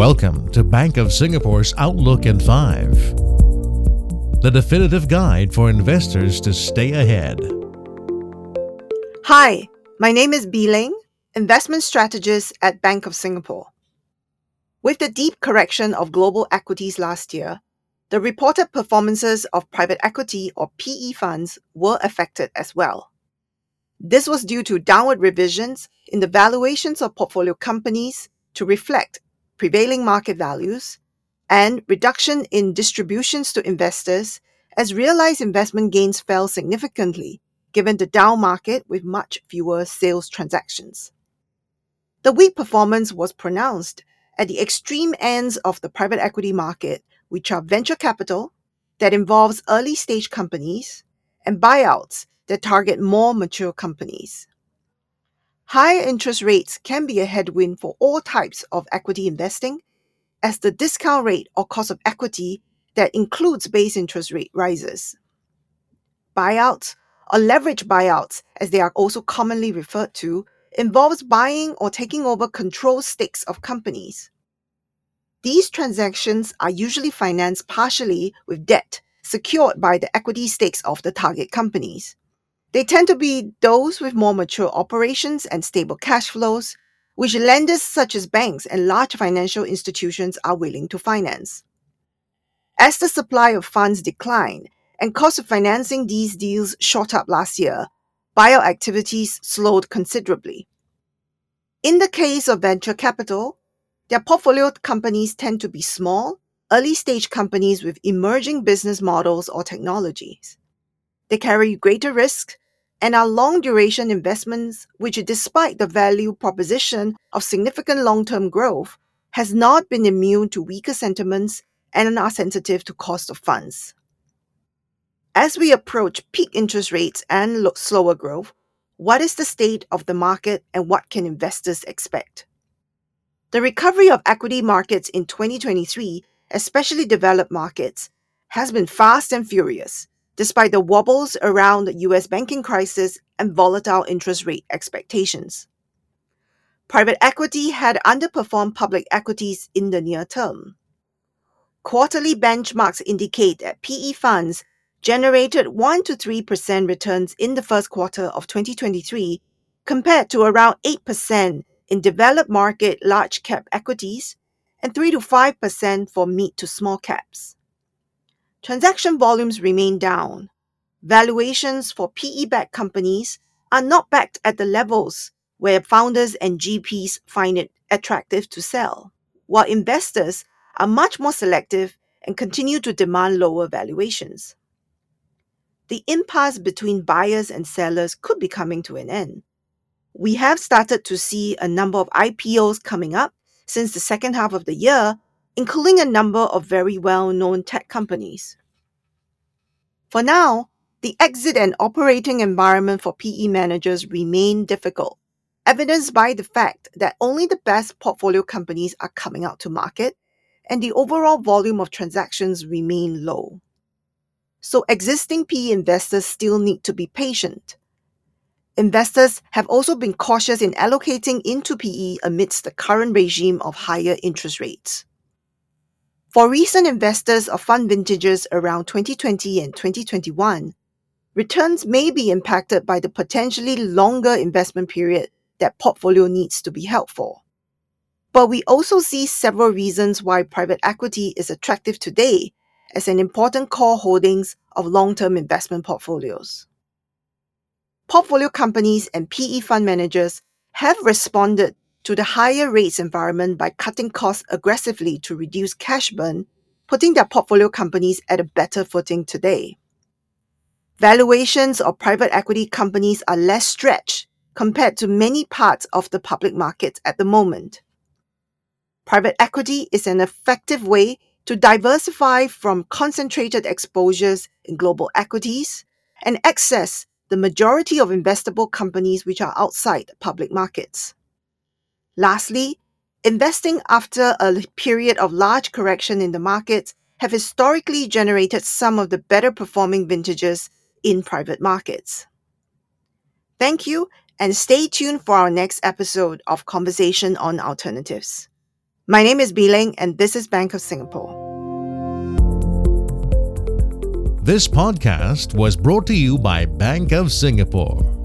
Welcome to Bank of Singapore's Outlook in 5, the definitive guide for investors to stay ahead. Hi, my name is Bee Leng, investment strategist at Bank of Singapore. With the deep correction of global equities last year, the reported performances of private equity or PE funds were affected as well. This was due to downward revisions in the valuations of portfolio companies to reflect prevailing market values, and reduction in distributions to investors as realized investment gains fell significantly given the down market with much fewer sales transactions. The weak performance was pronounced at the extreme ends of the private equity market, which are venture capital that involves early stage companies and buyouts that target more mature companies. Higher interest rates can be a headwind for all types of equity investing, as the discount rate or cost of equity that includes base interest rate rises. Buyouts, or leverage buyouts, as they are also commonly referred to, involves buying or taking over control stakes of companies. These transactions are usually financed partially with debt secured by the equity stakes of the target companies. They tend to be those with more mature operations and stable cash flows, which lenders such as banks and large financial institutions are willing to finance. As the supply of funds declined and cost of financing these deals shot up last year, buyout activities slowed considerably. In the case of venture capital, their portfolio companies tend to be small, early stage companies with emerging business models or technologies. They carry greater risk and are long duration investments, which, despite the value proposition of significant long term growth, has not been immune to weaker sentiments and are sensitive to cost of funds. As we approach peak interest rates and slower growth, what is the state of the market and what can investors expect? The recovery of equity markets in 2023, especially developed markets, has been fast and furious, despite the wobbles around the US banking crisis and volatile interest rate expectations. Private equity had underperformed public equities in the near term. Quarterly benchmarks indicate that PE funds generated 1 to 3% returns in the first quarter of 2023 compared to around 8% in developed market large cap equities and 3 to 5% for mid to small caps. Transaction volumes remain down. Valuations for PE backed companies are not backed at the levels where founders and GPs find it attractive to sell, while investors are much more selective and continue to demand lower valuations. The impasse between buyers and sellers could be coming to an end. We have started to see a number of IPOs coming up since the second half of the year including a number of very well known tech companies. For now, the exit and operating environment for PE managers remain difficult, evidenced by the fact that only the best portfolio companies are coming out to market and the overall volume of transactions remain low. So existing PE investors still need to be patient. Investors have also been cautious in allocating into PE amidst the current regime of higher interest rates. For recent investors of fund vintages around 2020 and 2021, returns may be impacted by the potentially longer investment period that portfolio needs to be held for. But we also see several reasons why private equity is attractive today as an important core holdings of long-term investment portfolios. Portfolio companies and PE fund managers have responded to the higher rates environment by cutting costs aggressively to reduce cash burn, putting their portfolio companies at a better footing today. Valuations of private equity companies are less stretched compared to many parts of the public market at the moment. Private equity is an effective way to diversify from concentrated exposures in global equities and access the majority of investable companies which are outside public markets. Lastly, investing after a period of large correction in the markets have historically generated some of the better performing vintages in private markets. Thank you and stay tuned for our next episode of Conversation on Alternatives. My name is Bee Leng, and this is Bank of Singapore. This podcast was brought to you by Bank of Singapore.